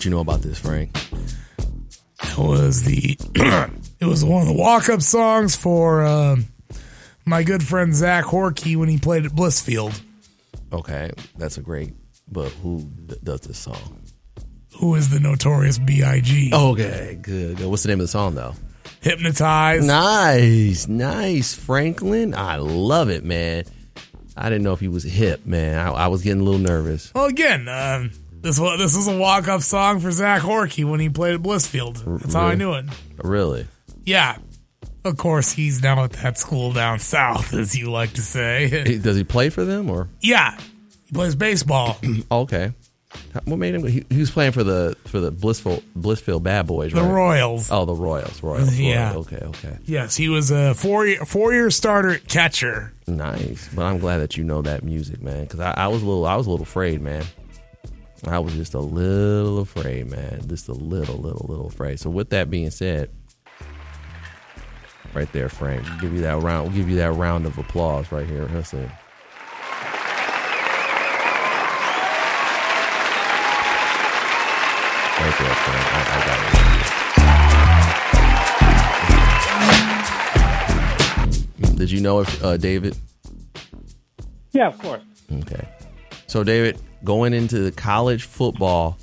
What you know about this, Frank? It was the it was one of the walk up songs for um, my good friend Zach Horkey when he played at Blissfield. Okay, that's a great. But who d- does this song? Who is the notorious B.I.G. Okay, good. good. What's the name of the song, though? Hypnotized. Nice, nice, Franklin. I love it, man. I didn't know if he was hip, man. I, I was getting a little nervous. Well, again, um, this was this is a walk up song for Zach Horkey when he played at Blissfield. That's how I knew it. Really? Yeah. Of course, he's now at that school down south, as you like to say. He- Does he play for them or? yeah, he plays baseball. Oh, okay. What made him? He, he was playing for the for the Blissful Blissfield Bad Boys, right? The right? Royals. Oh, the Royals. Royals. Yeah. Royals. Okay. Okay. Yes, he was a four year four year starter at catcher. Nice. But I'm glad that you know that music, man. Because I, I was a little, I was a little afraid, man. I was just a little afraid, man. Just a little, little, little afraid. So with that being said, right there, Frank, we'll give you that round. We'll give you that round of applause right here. Listen. Right there, Frank. I, I got it. Did you know if uh, David? Yeah, of course. Okay. So, David, going into the college football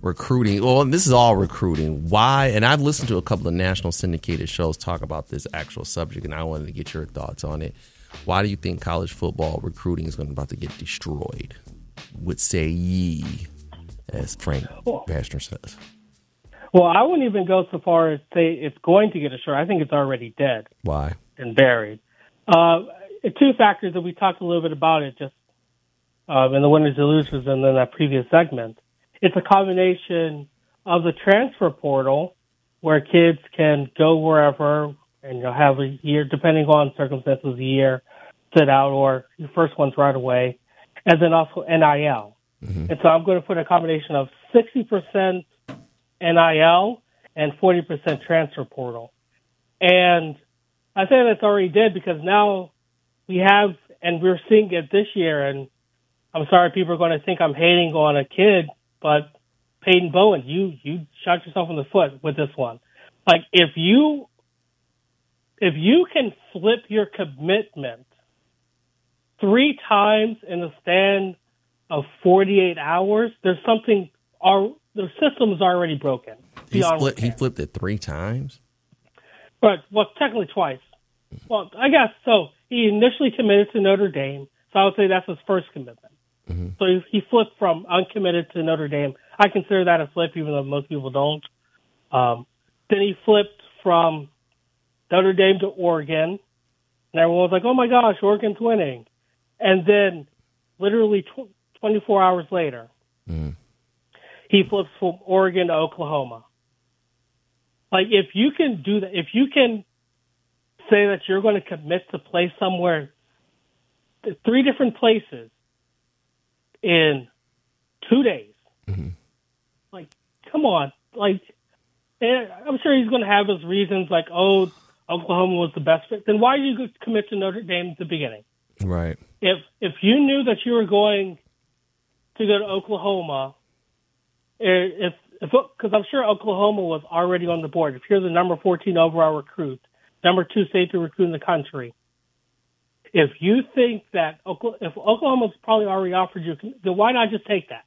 recruiting, well, this is all recruiting. Why? And I've listened to a couple of national syndicated shows talk about this actual subject, and I wanted to get your thoughts on it. Why do you think college football recruiting is going to about to get destroyed? Would say ye, as Frank Pastner says. Well, I wouldn't even go so far as say it's going to get assured. I think it's already dead Why? and buried. Uh, two factors that we talked a little bit about it just um, in the winners and losers and then that previous segment. It's a combination of the transfer portal where kids can go wherever and you'll have a year, depending on circumstances, a year sit out or your first one's right away, and then also NIL. And so I'm going to put a combination of 60% NIL and 40% transfer portal. And I say that's already dead because now we have, and we're seeing it this year. And I'm sorry, people are going to think I'm hating on a kid, but Peyton Bowen, you you shot yourself in the foot with this one. Like if you if you can flip your commitment three times in the span of 48 hours, there's something. Our the system is already broken. He split. He flipped it three times. But well, technically twice. Well, I guess so. He initially committed to Notre Dame, so I would say that's his first commitment. So he, he flipped from uncommitted to Notre Dame. I consider that a flip, even though most people don't. Um, then he flipped from Notre Dame to Oregon, and everyone was like, "Oh my gosh, Oregon's winning!" And then, literally tw- 24 hours later, he flips from Oregon to Oklahoma. Like if you can do that, if you can say that you're going to commit to play somewhere, th- three different places in two days, like come on, like I'm sure he's going to have his reasons, like oh Oklahoma was the best fit. Then why did you commit to Notre Dame at the beginning? Right. if if you knew that you were going to go to Oklahoma, eh, if if because I'm sure Oklahoma was already on the board. If you're the number 14 overall recruit, number two safety recruit in the country, if you think that if Oklahoma's probably already offered you, then why not just take that?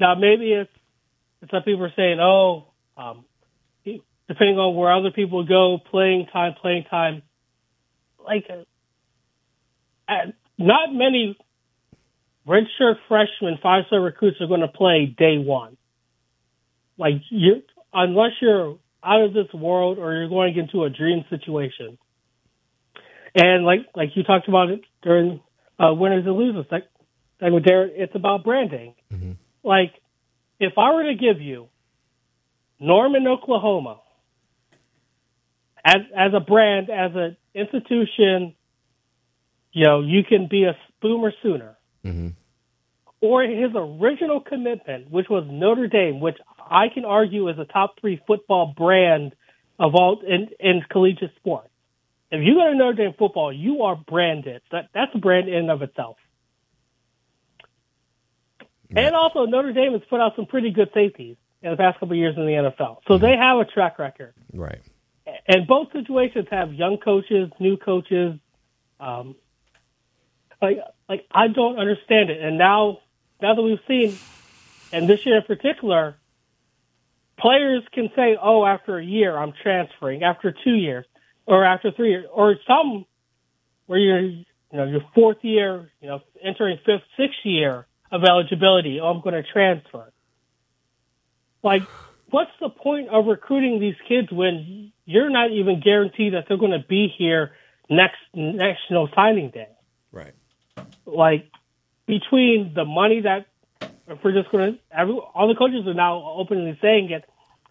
Now maybe it's some people are saying, oh, um, depending on where other people go, playing time, playing time, like. Uh, uh, not many redshirt freshmen, five star recruits are going to play day one. Like you, unless you're out of this world or you're going into a dream situation. And like like you talked about it during uh, winners and losers, like like with Derek, it's about branding. Like if I were to give you Norman, Oklahoma, as as a brand, as an institution, you know, you can be a boomer sooner. Or his original commitment, which was Notre Dame, which I can argue is a top three football brand of all in, in collegiate sports. If you go to Notre Dame football, you are branded. That that's a brand in and of itself. And also, Notre Dame has put out some pretty good safeties in the past couple of years in the NFL, so they have a track record. Right. And both situations have young coaches, new coaches. Um, like, like I don't understand it. And now, now that we've seen, and this year in particular, players can say, "Oh, after a year, I'm transferring. After two years, or after three years, or some where you're, you know, your fourth year, you know, entering fifth, sixth year of eligibility. Oh, I'm going to transfer. Like, what's the point of recruiting these kids when you're not even guaranteed that they're going to be here next national signing day? Right. Like, between the money that if we're just going to, all the coaches are now openly saying it.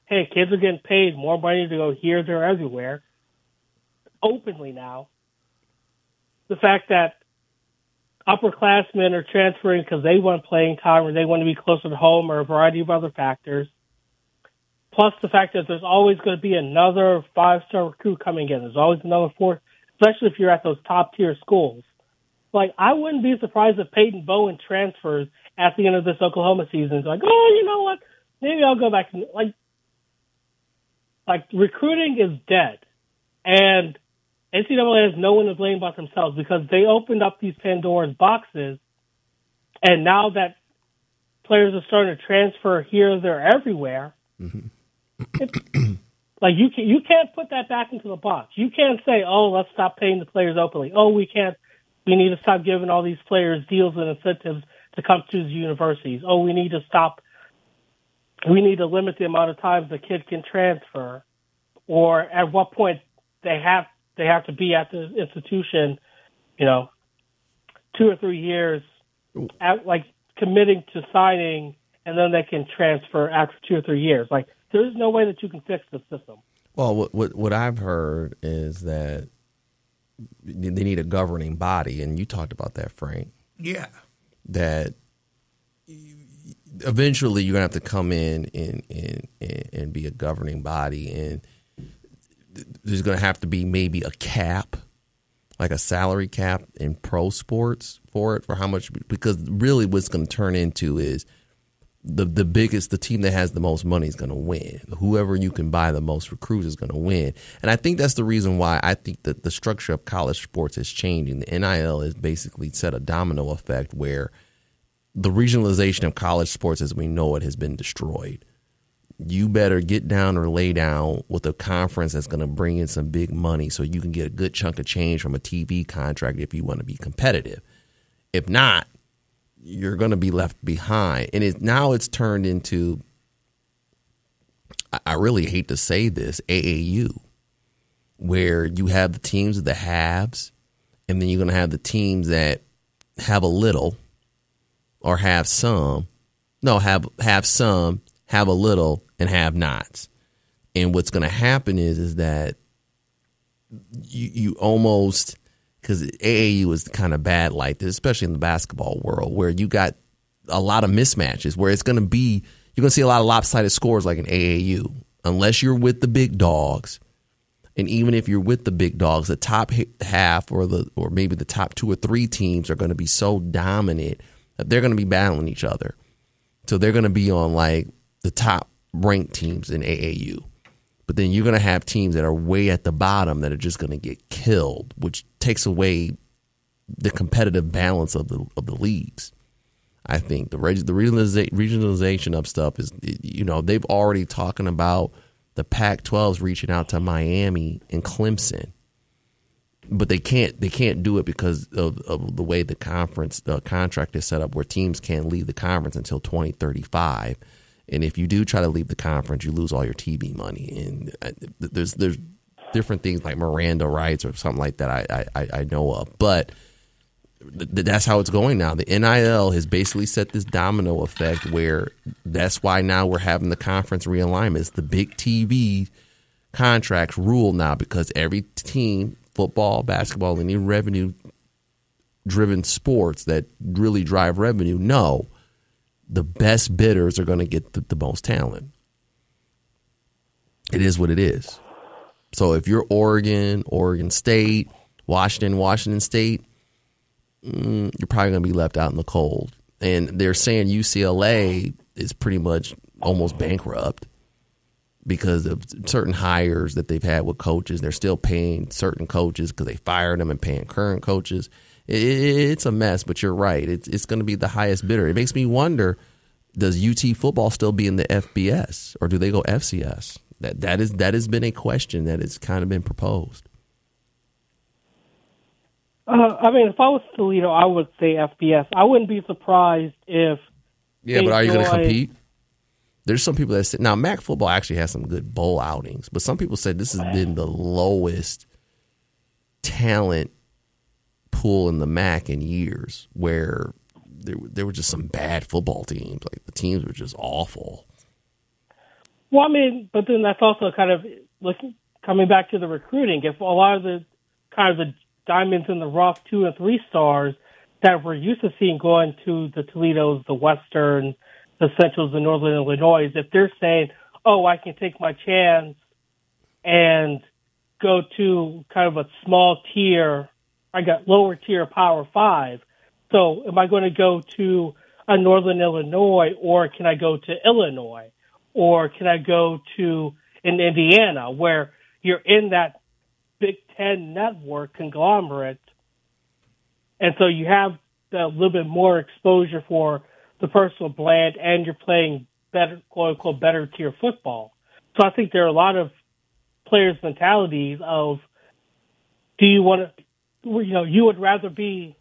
Hey, kids are getting paid more money to go here, there, everywhere. Openly now. The fact that upperclassmen are transferring because they want playing time or they want to be closer to home or a variety of other factors. Plus the fact that there's always going to be another five star recruit coming in. There's always another four, especially if you're at those top tier schools. Like I wouldn't be surprised if Peyton Bowen transfers at the end of this Oklahoma season. It's like, oh, you know what? Maybe I'll go back like, like recruiting is dead, and NCAA has no one to blame but themselves because they opened up these Pandora's boxes, and now that players are starting to transfer here, there, everywhere. Mm-hmm. It's, like you can you can't put that back into the box. You can't say, "Oh, let's stop paying the players openly." Oh, we can't. We need to stop giving all these players deals and incentives to come to the universities. Oh, we need to stop. We need to limit the amount of times the kid can transfer, or at what point they have they have to be at the institution. You know, two or three years, at, like committing to signing, and then they can transfer after two or three years. Like there's no way that you can fix the system. Well, what what, what I've heard is that they need a governing body, and you talked about that, Frank. Yeah. That eventually you're gonna have to come in and and and, and be a governing body, and there's gonna have to be maybe a cap, like a salary cap in pro sports for it for how much because really what's gonna turn into is the the biggest the team that has the most money is going to win. Whoever you can buy the most recruits is going to win. And I think that's the reason why I think that the structure of college sports is changing. The NIL has basically set a domino effect where the regionalization of college sports as we know it has been destroyed. You better get down or lay down with a conference that's going to bring in some big money so you can get a good chunk of change from a TV contract if you want to be competitive. If not, you're going to be left behind. And it, now it's turned into, I- really hate to say this, AAU, where you have the teams of the haves, and then you're going to have the teams that have a little or have some. No, have have some, have a little, and have nots. And what's going to happen is is that you you almost because AAU is kind of bad like this, especially in the basketball world, where you got a lot of mismatches, where it's going to be you're going to see a lot of lopsided scores like in AAU, unless you're with the big dogs, and even if you're with the big dogs, the top half or the or maybe the top two or three teams are going to be so dominant that they're going to be battling each other, so they're going to be on like the top ranked teams in AAU but then you're going to have teams that are way at the bottom that are just going to get killed, which takes away the competitive balance of the of the leagues. I think. The reg- the regionaliza- regionalization of stuff is, you know, they've already talking about the Pac-12s reaching out to Miami and Clemson, but they can't they can't do it because of, of the way the conference the contract is set up, where teams can't leave the conference until 2035 And if you do try to leave the conference, you lose all your TV money. And uh, there's there's different things like Miranda rights or something like that I I, I know of, but th- that's how it's going now. The NIL has basically set this domino effect where that's why now we're having the conference realignments. The big TV contracts rule now because every team, football, basketball, any revenue driven sports that really drive revenue, know the best bidders are going to get the, the most talent. It is what it is. So if you're Oregon, Oregon State, Washington, Washington State, mm, you're probably going to be left out in the cold. And they're saying UCLA is pretty much almost bankrupt because of certain hires that they've had with coaches. They're still paying certain coaches because they fired them and paying current coaches. It's a mess, but you're right. It's, it's going to be the highest bidder. It makes me wonder does UT football still be in the FBS or do they go FCS? That that is that has been a question that has kind of been proposed. Uh, I mean, if I was Toledo, I would say FBS. I wouldn't be surprised if. Yeah, but are you going to compete? There's some people that say now MAC football actually has some good bowl outings, but some people said this has been the lowest talent pool in the MAC in years, where there there were just some bad football teams. Like the teams were just awful. Well, I mean, but then that's also kind of looking coming back to the recruiting. If a lot of the kind of the diamonds in the rough two and three stars that we're used to seeing going to the Toledo's, the Western, the Centrals, the Northern Illinois, if they're saying, "Oh, I can take my chance and go to kind of a small tier, I got lower tier Power Five. so am I going to go to a Northern Illinois or can I go to Illinois? or can I go to in Indiana where you're in that Big Ten network conglomerate, and so you have a little bit more exposure for the personal brand, and you're playing better, quote unquote, better tier football. So I think there are a lot of players' mentalities of, do you want to, you know, you would rather be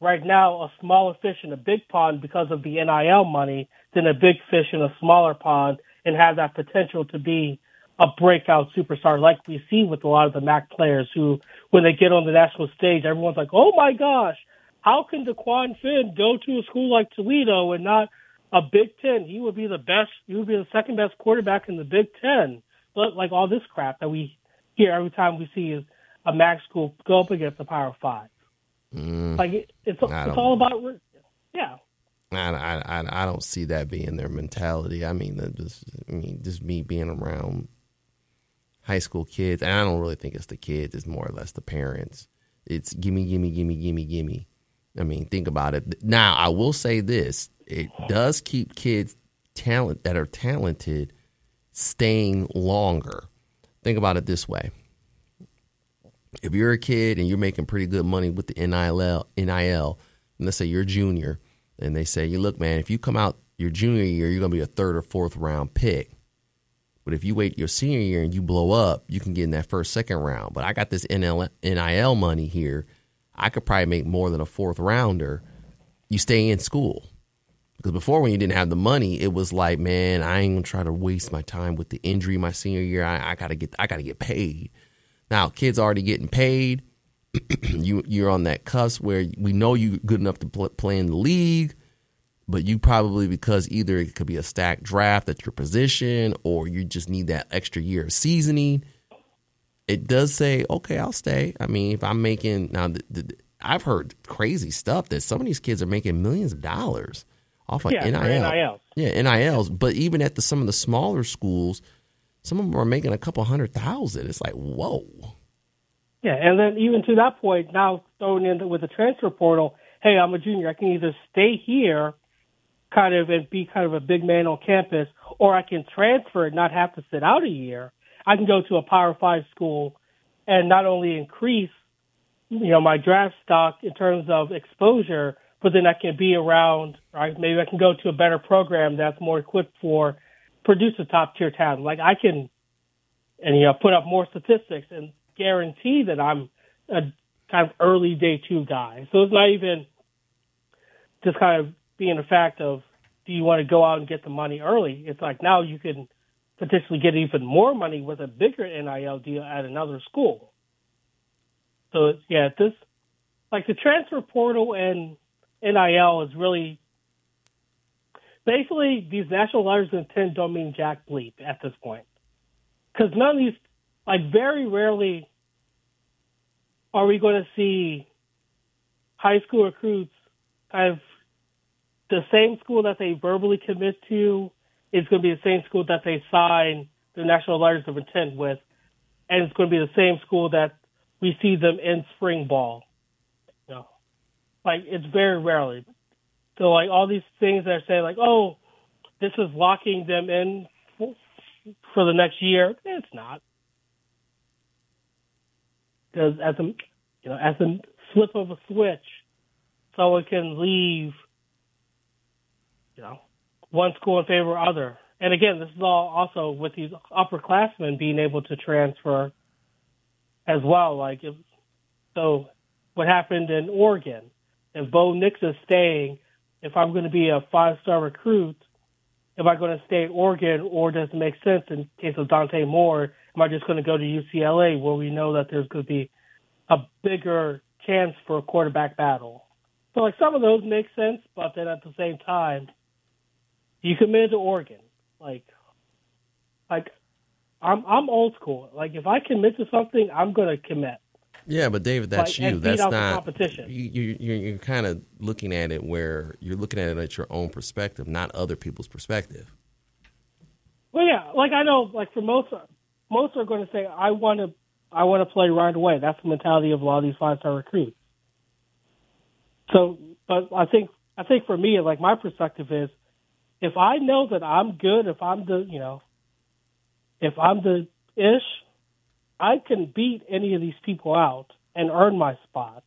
right now a smaller fish in a big pond because of the NIL money than a big fish in a smaller pond and have that potential to be a breakout superstar like we see with a lot of the MAC players who, when they get on the national stage, everyone's like, oh my gosh, how can DeQuan Finn go to a school like Toledo and not a Big Ten? He would be the best, he would be the second best quarterback in the Big Ten. But like all this crap that we hear every time we see a MAC school go up against the Power Five. Mm. Like it, it's it's all about yeah. I, I, I, don't see that being their mentality. I mean, just, I mean, just me being around high school kids, and I don't really think it's the kids. It's more or less the parents. It's gimme, gimme, gimme, gimme, gimme. I mean, think about it. Now, I will say this: it does keep kids talent that are talented staying longer. Think about it this way: if you're a kid and you're making pretty good money with the NIL, NIL, and let's say you're a junior, and they say, "You look, man, if you come out your junior year, you're gonna be a third or fourth round pick. But if you wait your senior year and you blow up, you can get in that first, second round. But I got this NL, NIL money here. I could probably make more than a fourth rounder. You stay in school." Because before, when you didn't have the money, it was like, man, I ain't gonna try to waste my time with the injury my senior year. I, I gotta get, I gotta get paid. Now, kids already getting paid. you you're on that cusp where we know you're good enough to pl- play in the league, but you probably because either it could be a stacked draft at your position or you just need that extra year of seasoning. It does say, okay, I'll stay. I mean, if I'm making now, the, the, I've heard crazy stuff that some of these kids are making millions of dollars off of Yeah, NIL. NILs. Yeah, NILs. But even at the some of the smaller schools, some of them are making a couple hundred thousand. It's like, whoa. Yeah, and then even to that point, now thrown in with the transfer portal, hey, I'm a junior. I can either stay here, kind of, and be kind of a big man on campus, or I can transfer and not have to sit out a year. I can go to a Power Five school and not only increase, you know, my draft stock in terms of exposure, but then I can be around, right? Maybe I can go to a better program that's more equipped for produce a top tier talent. Like I can, and you know, put up more statistics and guarantee that I'm a kind of early day two guy. So it's not even just kind of being a fact of do you want to go out and get the money early? It's like now you can potentially get even more money with a bigger NIL deal at another school. So yeah, this like the transfer portal and NIL is really basically these national letters of intent don't mean jack bleep at this point because none of these like very rarely are we going to see high school recruits kind of the same school that they verbally commit to is going to be the same school that they sign the national letters of intent with, and it's going to be the same school that we see them in spring ball. You know, like it's very rarely. So like all these things that are saying like, oh, this is locking them in for, the next year. It's not because as a you know as a flip of a switch, someone can leave. You know, one school in favor of other. And again, this is all also with these upperclassmen being able to transfer as well. Like if so, what happened in Oregon? If Bo Nix is staying, if I'm going to be a five star recruit, am I going to stay at Oregon, or does it make sense in case of Dante Moore? Am I just going to go to UCLA, where we know that there's going to be a bigger chance for a quarterback battle? So like some of those make sense, but then at the same time, you committed to Oregon. Like, like I'm I'm old school. Like if I commit to something, I'm going to commit. Yeah, but David, that's Like, you. That's not competition. You, you, you're, you're kind of looking at it where you're looking at it at your own perspective, not other people's perspective. Well, yeah, like I know, like for most, most are going to say, I want to, I want to play right away. That's the mentality of a lot of these five star recruits. So, but I think, I think for me, like my perspective is, if I know that I'm good, if I'm the, you know, if I'm the ish, I can beat any of these people out and earn my spot.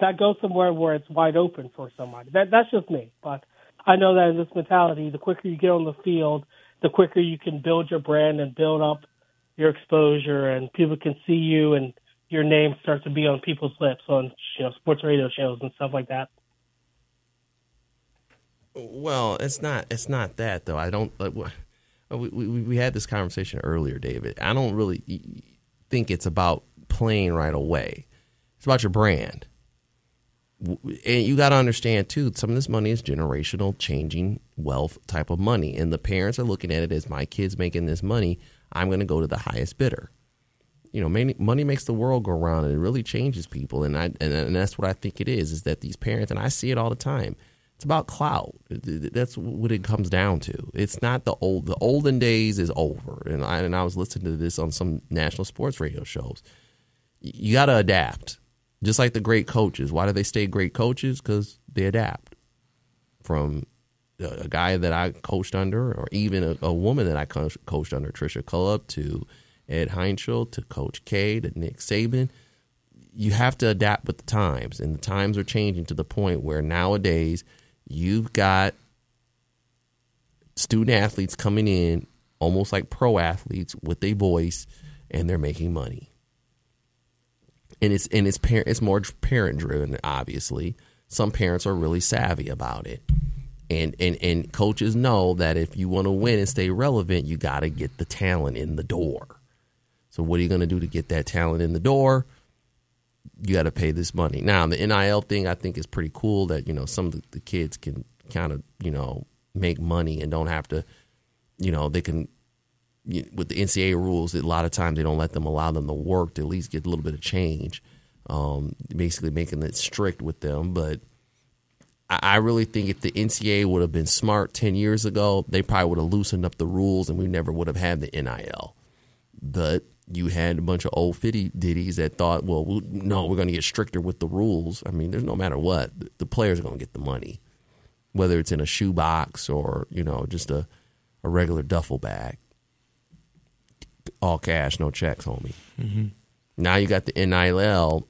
That goes somewhere where it's wide open for somebody. That that's just me, but I know that in this mentality, the quicker you get on the field, the quicker you can build your brand and build up your exposure, and people can see you, and your name starts to be on people's lips on you know sports radio shows and stuff like that. Well, it's not. It's not that though. I don't. Like, we, we we had this conversation earlier, David. I don't really think it's about playing right away. It's about your brand, and you got to understand too. Some of this money is generational, changing wealth type of money, and the parents are looking at it as my kids making this money. I'm going to go to the highest bidder. You know, money, makes the world go round, and it really changes people. And I and, and that's what I think it is. Is that these parents, and I see it all the time. It's about clout. That's what it comes down to. It's not the old. The olden days is over. And I and I was listening to this on some national sports radio shows. You got to adapt, just like the great coaches. Why do they stay great coaches? Because they adapt. From a guy that I coached under, or even a, a woman that I co- coached under, Tricia Cullop, to Ed Heintschel, to Coach K, to Nick Saban you have to adapt with the times, and the times are changing to the point where nowadays you've got student athletes coming in almost like pro athletes with a voice, and they're making money. And it's and it's parent it's more parent driven. Obviously, some parents are really savvy about it, and and and coaches know that if you want to win and stay relevant, you got to get the talent in the door. So what are you going to do to get that talent in the door? You got to pay this money. Now, the NIL thing I think is pretty cool that, you know, some of the, kids can kind of, you know, make money and don't have to, you know, they can, you, with the NCAA rules, a lot of times they don't let them allow them to work to at least get a little bit of change, um, basically making it strict with them. But I, I really think if the NCAA would have been smart 10 years ago, they probably would have loosened up the rules and we never would have had the NIL. But you had a bunch of old fitty ditties that thought, well, we no, we're going to get stricter with the rules. I mean, there's no matter what, the- players are going to get the money, whether it's in a shoebox or you know just a a regular duffel bag, all cash, no checks, homie. Mm-hmm. Now you got the NIL.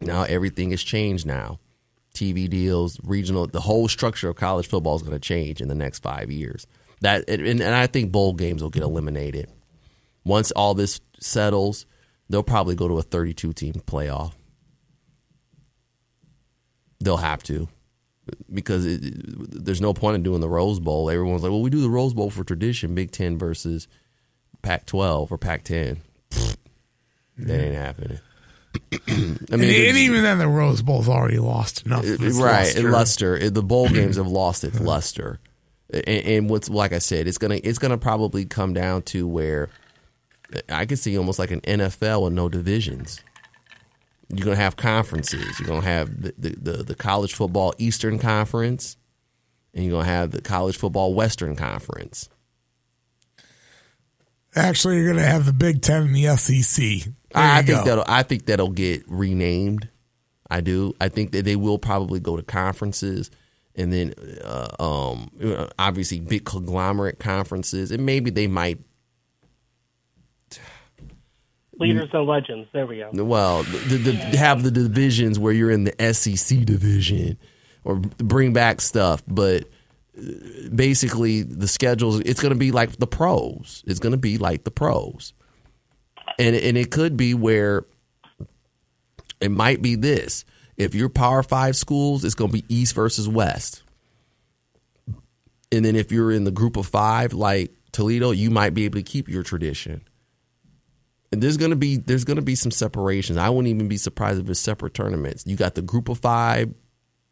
Now everything has changed. Now, TV deals, regional, the whole structure of college football is going to change in the next five years. That and, and I think bowl games will get eliminated once all this settles, they'll probably go to a 32 team playoff. They'll have to. because it, there's no point in doing the Rose Bowl. Everyone's like, well, we do the Rose Bowl for tradition, Big Ten versus Pac-12 or Pac-10. That ain't happening. I and, and even then, the Rose Bowl's already lost enough. its right luster. luster It- the bowl games have lost its luster and, and what's like i said it's gonna it's gonna probably come down to where i could see almost like an nfl with no divisions you're gonna have conferences you're gonna have the, the, the, the college football eastern conference and you're gonna have the college football western conference Actually, you're going to have the Big Ten and the SEC. There I, I think go. that'll I think that'll get renamed. I do. I think that they will probably go to conferences and then uh, um, obviously big conglomerate conferences and maybe they might Leaders and legends. There we go. well the, the, have the divisions where you're in the SEC division or bring back stuff but uh, basically the schedules it's going to be like the pros. It's going to be like the pros. And and it could be where it might be this. If you're power 5 schools it's going to be east versus west. And then if you're in the group of 5 like Toledo you might be able to keep your tradition there's gonna be there's gonna be some separations. I wouldn't even be surprised if it's separate tournaments. You got the group of five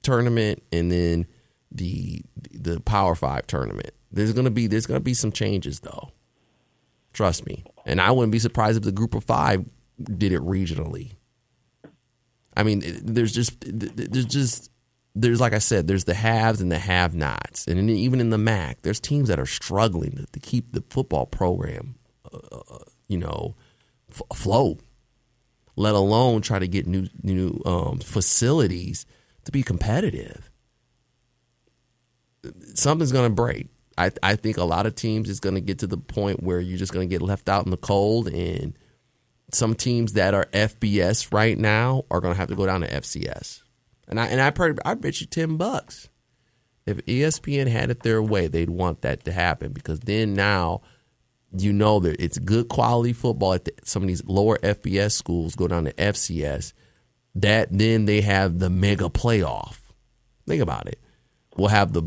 tournament and then the the power five tournament. There's gonna be there's gonna be some changes though. Trust me. And I wouldn't be surprised if the group of five did it regionally. I mean, there's just there's just there's like I said, there's the haves and the have-nots, and even in the MAC, there's teams that are struggling to, to keep the football program, uh, you know, f- afloat. Let alone try to get new new um, facilities to be competitive. Something's going to break. I I think a lot of teams is going to get to the point where you're just going to get left out in the cold, and some teams that are FBS right now are going to have to go down to FCS. And I and I per- I bet you ten bucks if ESPN had it their way, they'd want that to happen because then now you know that it's good quality football at the, some of these lower FBS schools go down to FCS. That then they have the mega playoff. Think about it. We'll have the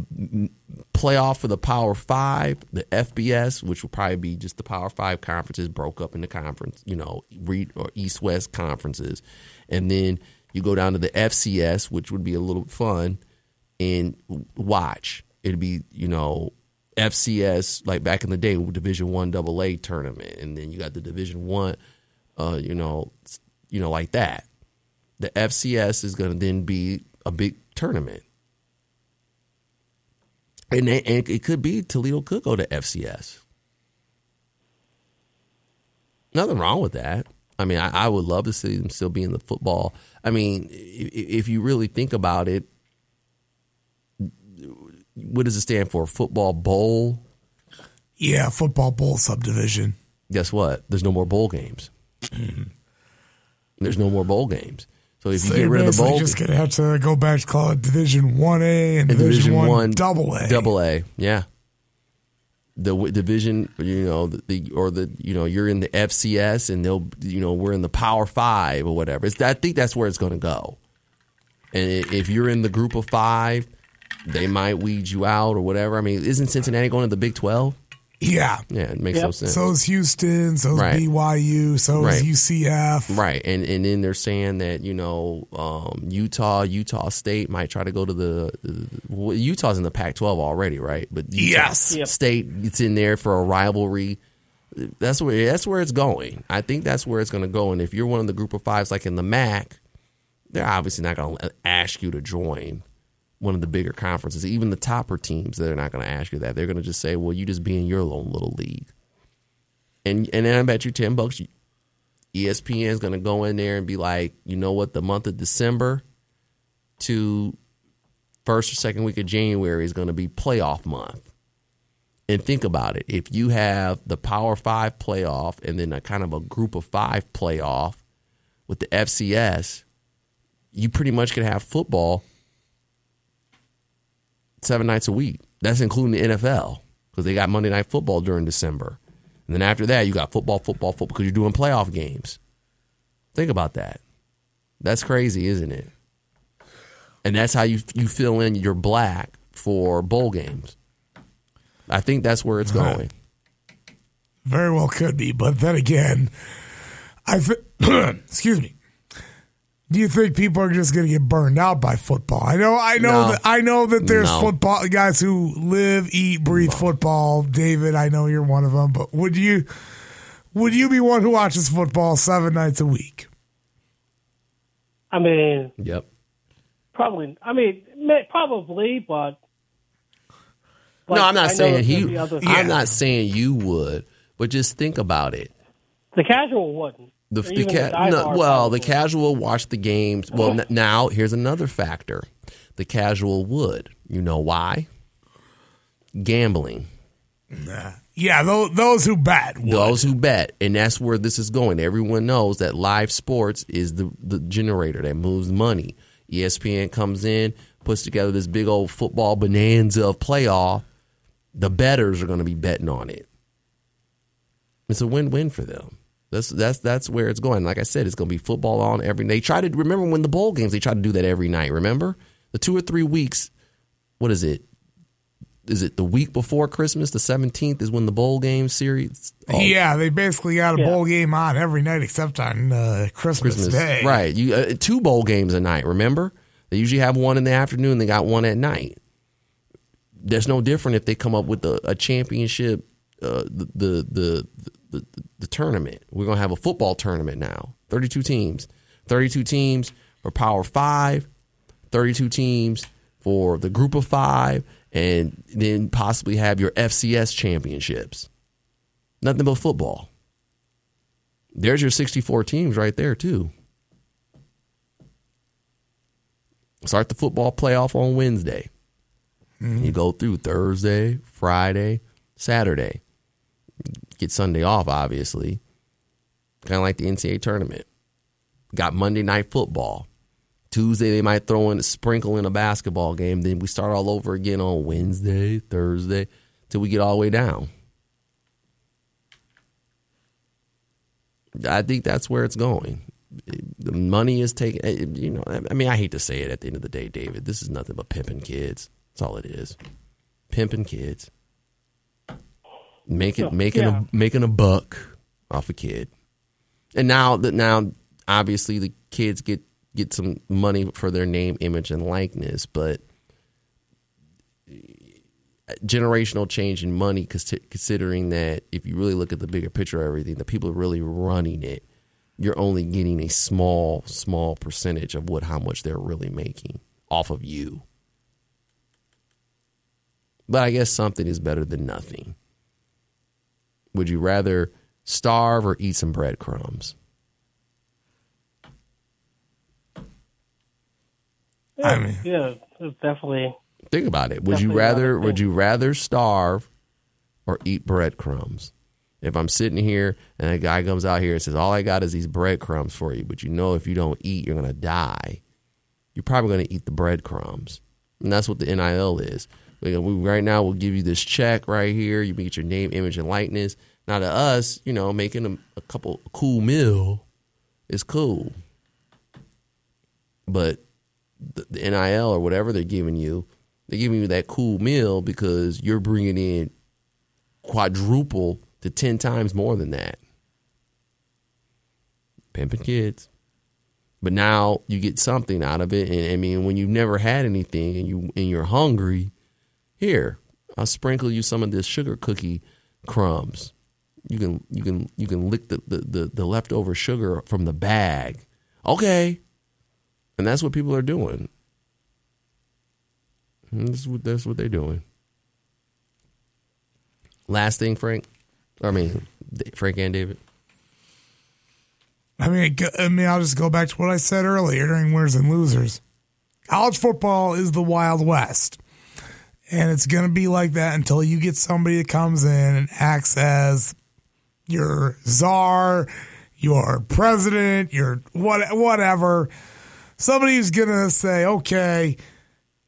playoff for the Power Five, the FBS, which will probably be just the Power Five conferences broke up into conference, you know, re- or East West conferences, and then you go down to the FCS, which would be a little fun, and watch. It'd be you know FCS like back in the day, Division One Double A tournament, and then you got the Division One, uh, you know, you know like that. The FCS is going to then be a big tournament, and, they, and it could be Toledo could go to FCS. Nothing wrong with that. I mean, I, I would love to see them still be in the football. I mean, if, if you really think about it, what does it stand for? Football bowl. Yeah, football bowl subdivision. Guess what? There's no more bowl games. There's no more bowl games. So if you So get you're rid of the bowl, just gonna have to go back to call it Division One A and and Division One Double A. double A, yeah. The w- division, you know, the, the or the you know you're in the FCS and they'll you know we're in the Power Five or whatever. It's, I think that's where it's going to go. And if you're in the group of five, they might weed you out or whatever. I mean, isn't Cincinnati going to the Big Twelve? Yeah. Yeah, it makes no sense. So is Houston. So is Right. BYU. So Right. is UCF. Right, and and then they're saying that you know um, Utah, Utah State might try to go to the, the well, Utah's in the Pac-12 already, right? But Utah Yes. Yep. State it's in there for a rivalry. That's where that's where it's going. I think that's where it's going to go. And if you're one of the group of fives, like in the MAC, they're obviously not going to ask you to join one of the bigger conferences. Even the topper teams, they're not going to ask you that. They're going to just say, "Well, you just be in your own little league." And and then I bet you ten bucks, ESPN is going to go in there and be like, you know what, the month of December to first or second week of January is going to be playoff month. And think about it. If you have the Power Five playoff and then a kind of a group of five playoff with the FCS, you pretty much can have football seven nights a week. That's including the NFL because they got Monday Night Football during December. And then after that, you got football, football, football because you're doing playoff games. Think about that. That's crazy, isn't it? and that's how you you fill in your black for bowl games. I think that's where it's going. Very well could be, but then again, I th- excuse me. Do you think people are just going to get burned out by football? I know, I know No. that I know that there's No. football guys who live, eat, breathe football. David, I know you're one of them, but would you would you be one who watches football seven nights a week? I mean, Yep. probably. I mean, probably, but. no, I'm not I saying he. be other- I'm not saying you would, but just think about it. The casual wouldn't. The, the ca- diehard no, well, the casual watch the games. Well, n- now here's another factor: the casual would. You know why? Gambling. Yeah, those, those who bet. would. Those who bet, and that's where this is going. Everyone knows that live sports is the the generator that moves money. ESPN comes in, puts together this big old football bonanza of playoff. The betters are going to be betting on it. It's a win-win for them. That's that's that's where it's going. Like I said, it's going to be football on every. They try to remember when the bowl games. They try to do that every night. Remember the two or three weeks. What is it? Is it the week before Christmas? The seventeenth is when the bowl game series. oh, Yeah, they basically got a Yeah. bowl game on every night except on uh, Christmas, Christmas, Day. right? You uh, two bowl games a night. Remember, they usually have one in the afternoon. They got one at night. There's no different if they come up with a, a championship, uh, the, the the the the tournament. We're gonna have a football tournament now. Thirty-two teams, thirty-two teams for Power Five, thirty-two teams for the Group of Five, and then possibly have your FCS championships. Nothing but football. There's your 64 teams right there, too. Start the football playoff on Wednesday. Mm-hmm. You go through Thursday, Friday, Saturday. Get Sunday off, obviously. Kind of like the NCAA tournament. Got Monday night football. Tuesday, they might throw in a sprinkle in a basketball game. Then we start all over again on Wednesday, Thursday, till we get all the way down. I think that's where it's going. The money is taken. eh, You know, I mean, I hate to say it at the end of the day, David. This is nothing but pimping kids. That's all it is. Pimping kids. Making making yeah. a making a buck off a kid. And now that now obviously the kids get get some money for their name, image, and likeness, but generational change in money, considering that if you really look at the bigger picture of everything, the people really running it, you're only getting a small, small percentage of what how much they're really making off of you. But I guess something is better than nothing. Would you rather starve or eat some breadcrumbs? Yeah, I mean- yeah, definitely. Think about it. Would you rather would you rather starve or eat breadcrumbs? If I'm sitting here and a guy comes out here and says, All I got is these breadcrumbs for you, but you know if you don't eat, you're gonna die, you're probably gonna eat the breadcrumbs. And that's what the NIL is. We, we, right now we'll give you this check right here. You can get your name, image, and likeness. Now to us, you know, making a, a couple cool meal is cool. But the, the NIL or whatever they're giving you, they're giving you that cool meal because you're bringing in quadruple to 10 times more than that. Pimping kids. But now you get something out of it. And I mean, when you've never had anything and you and you're hungry, here, I'll sprinkle you some of this sugar cookie crumbs. You can you can you can lick the, the, the, the leftover sugar from the bag. Okay. And that's what people are doing. That's what, that's what they're doing. Last thing, Frank. I mean, Frank and David. I mean, I mean, I'll just go back to what I said earlier during winners and losers. College football is the Wild West, and it's going to be like that until you get somebody that comes in and acts as your czar, your president, your what, whatever. Somebody who's going to say, "Okay,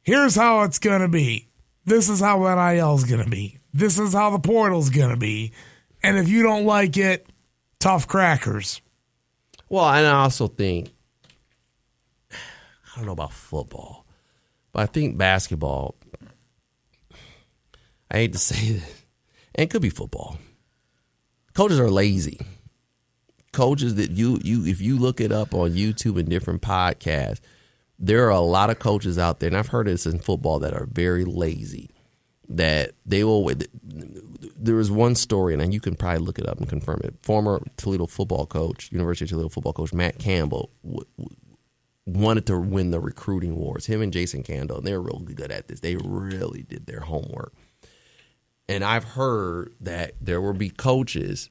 here's how it's going to be. This is how NIL is going to be. This is how the portal's going to be." And if you don't like it, tough crackers. Well, and I also think I don't know about football, But I think basketball. I hate to say this, and it could be football. Coaches are lazy. Coaches that you you if you look it up on YouTube and different podcasts, there are a lot of coaches out there, and I've heard this in football that are very lazy. That they will. There was one story, and you can probably look it up and confirm it. Former Toledo football coach, University of Toledo football coach Matt Campbell, w- w- wanted to win the recruiting wars. Him and Jason Candle, and they're really good at this. They really did their homework. And I've heard that there will be coaches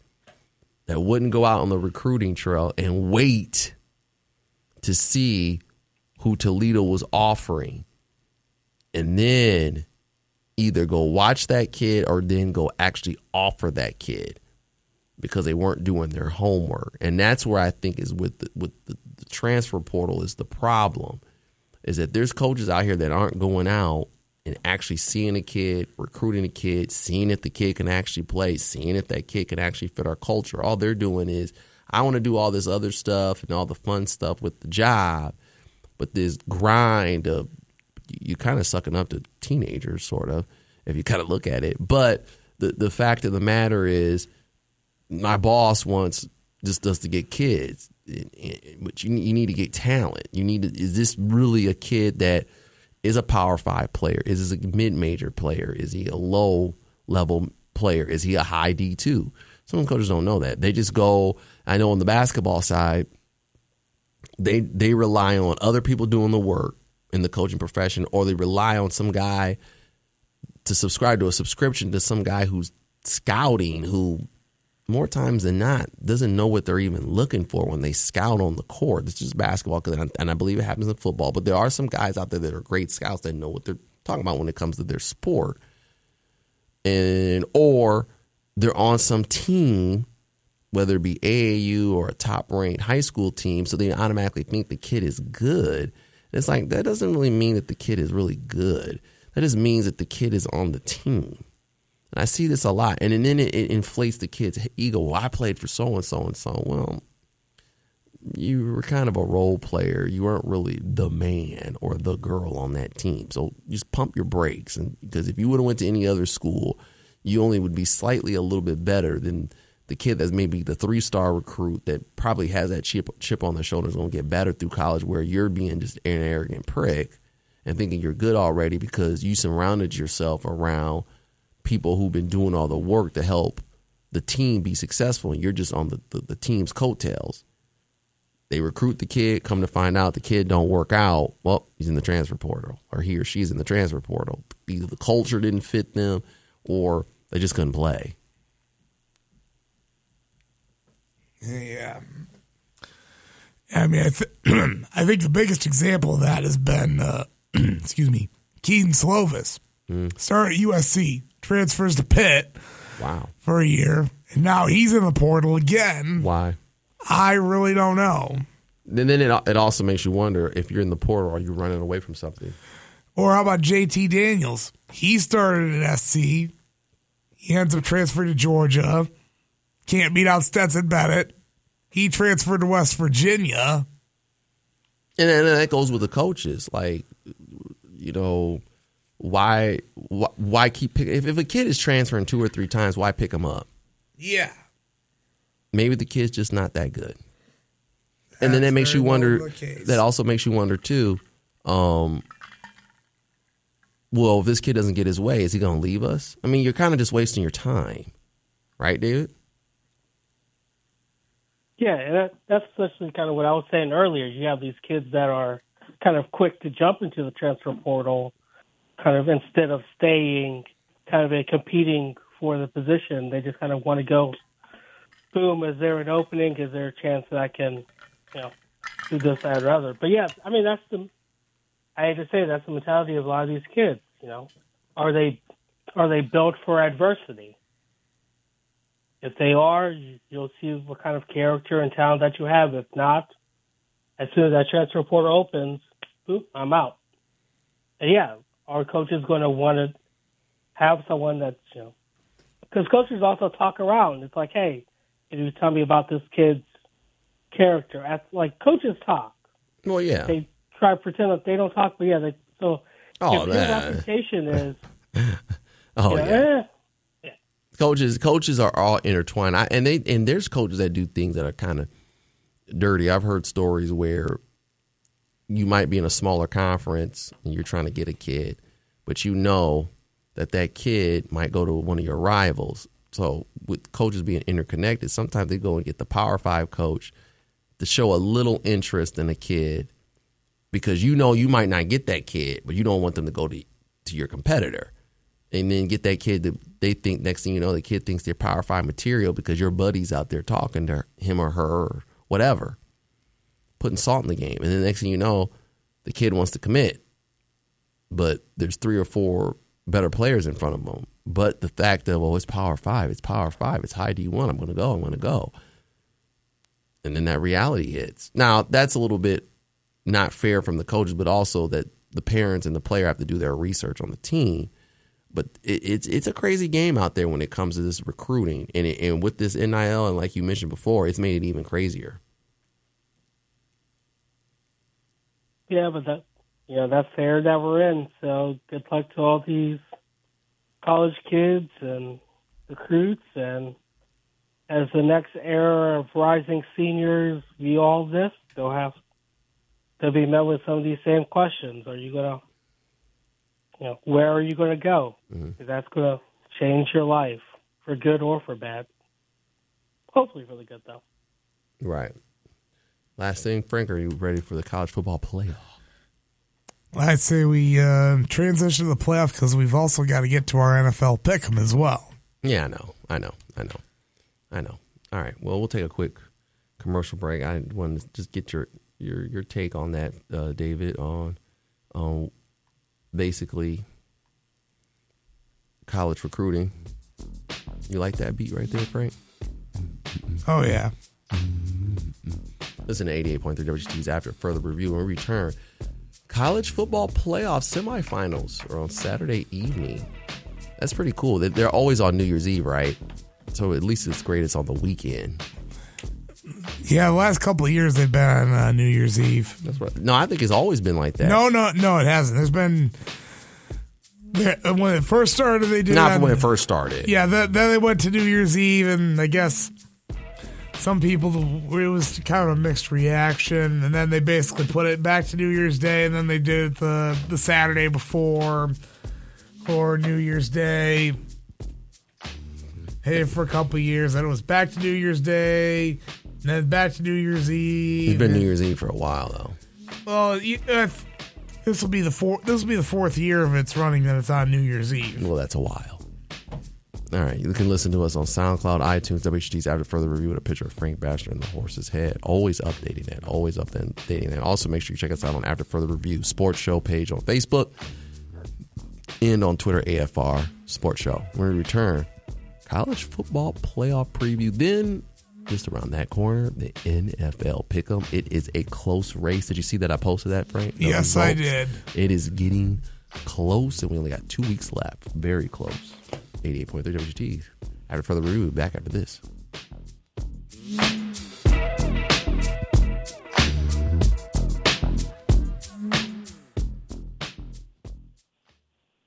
that wouldn't go out on the recruiting trail and wait to see who Toledo was offering. And then either go watch that kid or then go actually offer that kid because they weren't doing their homework. And that's where I think is with the, with the, the transfer portal is the problem is that there's coaches out here that aren't going out and actually seeing a kid, recruiting a kid, seeing if the kid can actually play, seeing if that kid can actually fit our culture. All they're doing is I want to do all this other stuff and all the fun stuff with the job, but this grind of you kind of sucking up to teenagers, sort of, if you kind of look at it. But the the fact of the matter is, my boss wants just us to get kids, but you you need to get talent. You need to, is this really a kid that is a power five player? Is this a mid major player? Is he a low level player? Is he a high D two? Some coaches don't know that. They just go. I know on the basketball side, they they rely on other people doing the work in the coaching profession, or they rely on some guy to subscribe to a subscription to some guy who's scouting who more times than not doesn't know what they're even looking for when they scout on the court. It's just basketball, and I believe it happens in football. But there are some guys out there that are great scouts that know what they're talking about when it comes to their sport, and or they're on some team, whether it be AAU or a top ranked high school team, so they automatically think the kid is good. It's like that doesn't really mean that the kid is really good. That just means that the kid is on the team. And I see this a lot. And, and then it, it inflates the kid's ego. Well, I played for so and so and so. Well, you were kind of a role player. You weren't really the man or the girl on that team. So just pump your brakes. And because if you would have went to any other school, you only would be slightly a little bit better than the kid that's maybe the three star recruit that probably has that chip chip on their shoulder is going to get better through college, where you're being just an arrogant prick and thinking you're good already because you surrounded yourself around people who've been doing all the work to help the team be successful, and you're just on the, the, the team's coattails. They recruit the kid, come to find out the kid don't work out. Well, he's in the transfer portal, or he or she's in the transfer portal. Either the culture didn't fit them, or they just couldn't play. Yeah. I mean, I, th- I think the biggest example of that has been, uh, excuse me, Kedon Slovis. Mm. Started at USC, transfers to Pitt. Wow. For a year, and now he's in the portal again. Why? I really don't know. And then it, it also makes you wonder if you're in the portal, are you running away from something? Or how about JT Daniels? He started at SC. He ends up transferring to Georgia. Can't beat out Stetson Bennett. He transferred to West Virginia. And then that goes with the coaches. Like, you know, why why, why keep picking? If, if a kid is transferring two or three times, why pick him up? Yeah. Maybe the kid's just not that good. That's and then that makes you wonder. That also makes you wonder too. Um, well, if this kid doesn't get his way, is he going to leave us? I mean, you're kind of just wasting your time, right, David? Yeah, and that, that's essentially kind of what I was saying earlier. You have these kids that are kind of quick to jump into the transfer portal, kind of instead of staying kind of competing for the position, they just kind of want to go. Boom! Is there an opening? Is there a chance that I can, you know, do this, that, or other? But yeah, I mean that's the. I hate to say that's the mentality of a lot of these kids. You know, are they are they built for adversity? If they are, you'll see what kind of character and talent that you have. If not, as soon as that transfer portal opens, boop, I'm out. And yeah, our coach is going to want to have someone that's, you know, because coaches also talk around. It's like, hey, can you tell me about this kid's character? As, like coaches talk. Well, yeah. They try to pretend that they don't talk, but yeah, they so Oh if your reputation is, Oh you know, yeah. eh, Coaches coaches are all intertwined. I, and they and there's coaches that do things that are kind of dirty. I've heard stories where you might be in a smaller conference and you're trying to get a kid, but you know that that kid might go to one of your rivals. So with coaches being interconnected, sometimes they go and get the Power Five coach to show a little interest in a kid because you know you might not get that kid, but you don't want them to go to to your competitor, and then get that kid that they think next thing you know the kid thinks they're Power Five material because your buddy's out there talking to him or her or whatever, putting salt in the game, and then next thing you know, the kid wants to commit, but there's three or four better players in front of them. But the fact of oh, it's Power Five, it's Power Five, it's high D one. I'm going to go. I'm going to go. And then that reality hits. Now that's a little bit not fair from the coaches, but also that the parents and the player have to do their research on the team. But it, it's it's a crazy game out there when it comes to this recruiting, and it, and with this NIL, and like you mentioned before, it's made it even crazier. Yeah, but that, you know, that's the era that we're in. So good luck to all these college kids and recruits, and as the next era of rising seniors view all this, they'll have they'll be met with some of these same questions. Are you gonna, you know, where are you gonna go? Mm-hmm. That's gonna change your life for good or for bad. Hopefully for the good, though. Right. Last thing, Frank, are you ready for the college football playoff? I'd say we uh, transition to the playoff because we've also got to get to our NFL pick'em as well. Yeah, I know, I know, I know, I know. All right, well, we'll take a quick commercial break. I want to just get your your your take on that, uh, David, on on basically college recruiting. You like that beat right there, Frank? Oh yeah, Listen to 88.3 WXUTs after further review and return. College football playoff semifinals are on Saturday evening. That's pretty cool. They- They're always on New Year's Eve, right? So at least it's great it's on the weekend. yeah. The last couple of years they've been on uh, New Year's Eve. That's. No, I think it's always been like that. No, no, no, it hasn't. There's been when it first started. They did not on- when it first started. Yeah, then, then they went to New Year's Eve, and I guess some people it was kind of a mixed reaction. And then they basically put it back to New Year's Day, and then they did it the the Saturday before for New Year's Day. Hey, for a couple of years, then it was back to New Year's Day, and then back to New Year's Eve. It's been New Year's Eve for a while though. Well, uh, this will be the four. This will be the fourth year of its running that it's on New Year's Eve. Well, that's a while. All right, you can listen to us on SoundCloud, iTunes, WXUT's after further review with a picture of Frank Baxter and the horse's head. Always updating that. Always updating that. Also, make sure you check us out on After Further Review Sports Show page on Facebook and on Twitter, AFR Sports Show. When we return, college football playoff preview. Then, just around that corner, the NFL pick'em. It is a close race. Did you see that I posted that, Frank? The Yes, I results? did. It is getting close, and we only got two weeks left. Very close. 88.3 WXUT. I have a further review back after this.